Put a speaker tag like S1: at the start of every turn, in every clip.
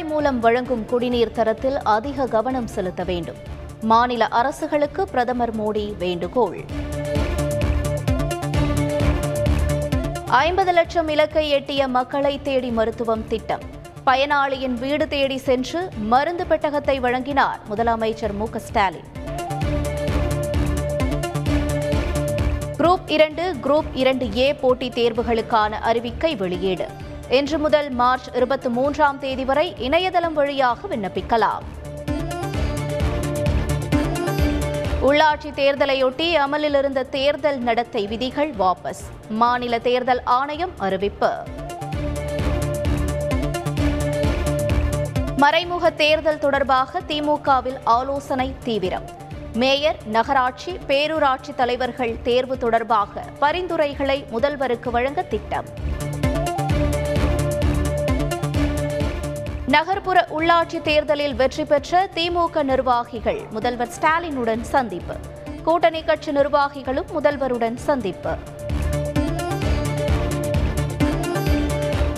S1: குழாய் மூலம் வழங்கும் குடிநீர் தரத்தில் அதிக கவனம் செலுத்த வேண்டும். மாநில அரசுகளுக்கு பிரதமர் மோடி வேண்டுகோள். ஐம்பது லட்சம் இலக்கை எட்டிய மக்களை தேடி மருத்துவம் திட்டம். பயனாளியின் வீடு தேடி சென்று மருந்து பெட்டகத்தை வழங்கினார் முதலமைச்சர் மு ஸ்டாலின் குரூப் இரண்டு குரூப் இரண்டு ஏ போட்டித் தேர்வுகளுக்கான அறிவிக்கை வெளியீடு. இன்று முதல் மார்ச் இருபத்தி மூன்றாம் தேதி வரை இணையதளம் வழியாக விண்ணப்பிக்கலாம். உள்ளாட்சி தேர்தலையொட்டி அமலில் இருந்த தேர்தல் நடத்தை விதிகள் வாபஸ். மாநில தேர்தல் ஆணையம் அறிவிப்பு. மறைமுக தேர்தல் தொடர்பாக திமுகவில் ஆலோசனை தீவிரம். மேயர் நகராட்சி பேரூராட்சி தலைவர்கள் தேர்வு தொடர்பாக பரிந்துரைகளை முதல்வருக்கு வழங்க திட்டம். நகர்ப்புற உள்ளாட்சி தேர்தலில் வெற்றி பெற்ற திமுக நிர்வாகிகள். முதல்வர் ஸ்டாலினுடன் சந்திப்பு. கூட்டணி கட்சி நிர்வாகிகளும் முதல்வருடன் சந்திப்பு.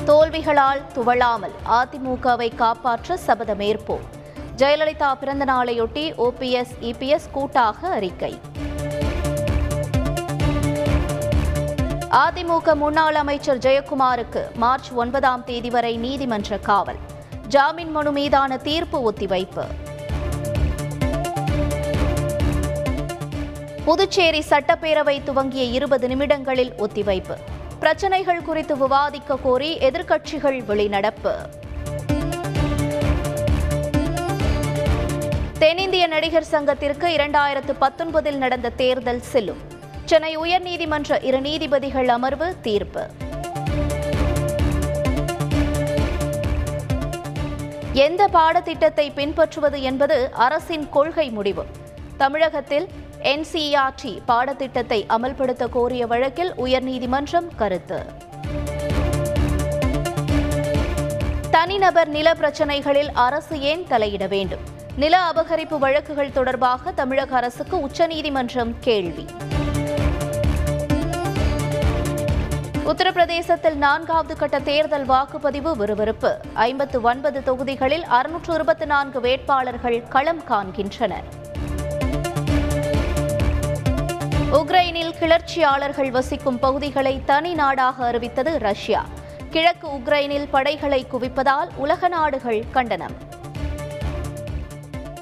S1: தோல்விகளால் துவளாமல் அதிமுகவை காப்பாற்ற சபதமேற்போம் ஜெயலலிதா பிறந்த நாளையொட்டி ஓபிஎஸ் இபிஎஸ் கூட்டாக அறிக்கை. அதிமுக முன்னாள் அமைச்சர் ஜெயக்குமாருக்கு மார்ச் ஒன்பதாம் தேதி வரை நீதிமன்ற காவல். ஜாமீன் மனு மீதான தீர்ப்பு ஒத்திவைப்பு. புதுச்சேரி சட்டப்பேரவை துவங்கிய இருபது நிமிடங்களில் ஒத்திவைப்பு. பிரச்சனைகள் குறித்து விவாதிக்க கோரி எதிர்க்கட்சிகள் வெளிநடப்பு. தென்னிந்திய நடிகர் சங்கத்திற்கு இரண்டாயிரத்து பத்தொன்பதில் நடந்த தேர்தல் செல்லும். சென்னை உயர்நீதிமன்ற இரு நீதிபதிகள் அமர்வு தீர்ப்பு. எந்த பாடத்திட்டத்தை பின்பற்றுவது என்பது அரசின் கொள்கை முடிவு. தமிழகத்தில் என்சிஇஆர்டி பாடத்திட்டத்தை அமல்படுத்த கோரிய வழக்கில் உயர்நீதிமன்றம் கருத்து. தனிநபர் நில பிரச்சினைகளில் அரசு ஏன் தலையிட வேண்டும்? நில அபகரிப்பு வழக்குகள் தொடர்பாக தமிழக அரசுக்கு உச்சநீதிமன்றம் கேள்வி. உத்தரப்பிரதேசத்தில் நான்காவது கட்ட தேர்தல் வாக்குப்பதிவு விறுவிறுப்பு. ஐம்பத்து ஒன்பது தொகுதிகளில் அறுநூற்று இருபத்தி நான்கு வேட்பாளர்கள் களம் காண்கின்றனர். உக்ரைனில் கிளர்ச்சியாளர்கள் வசிக்கும் பகுதிகளை தனி நாடாக அறிவித்தது ரஷ்யா. கிழக்கு உக்ரைனில் படைகளை குவிப்பதால் உலக நாடுகள் கண்டனம்.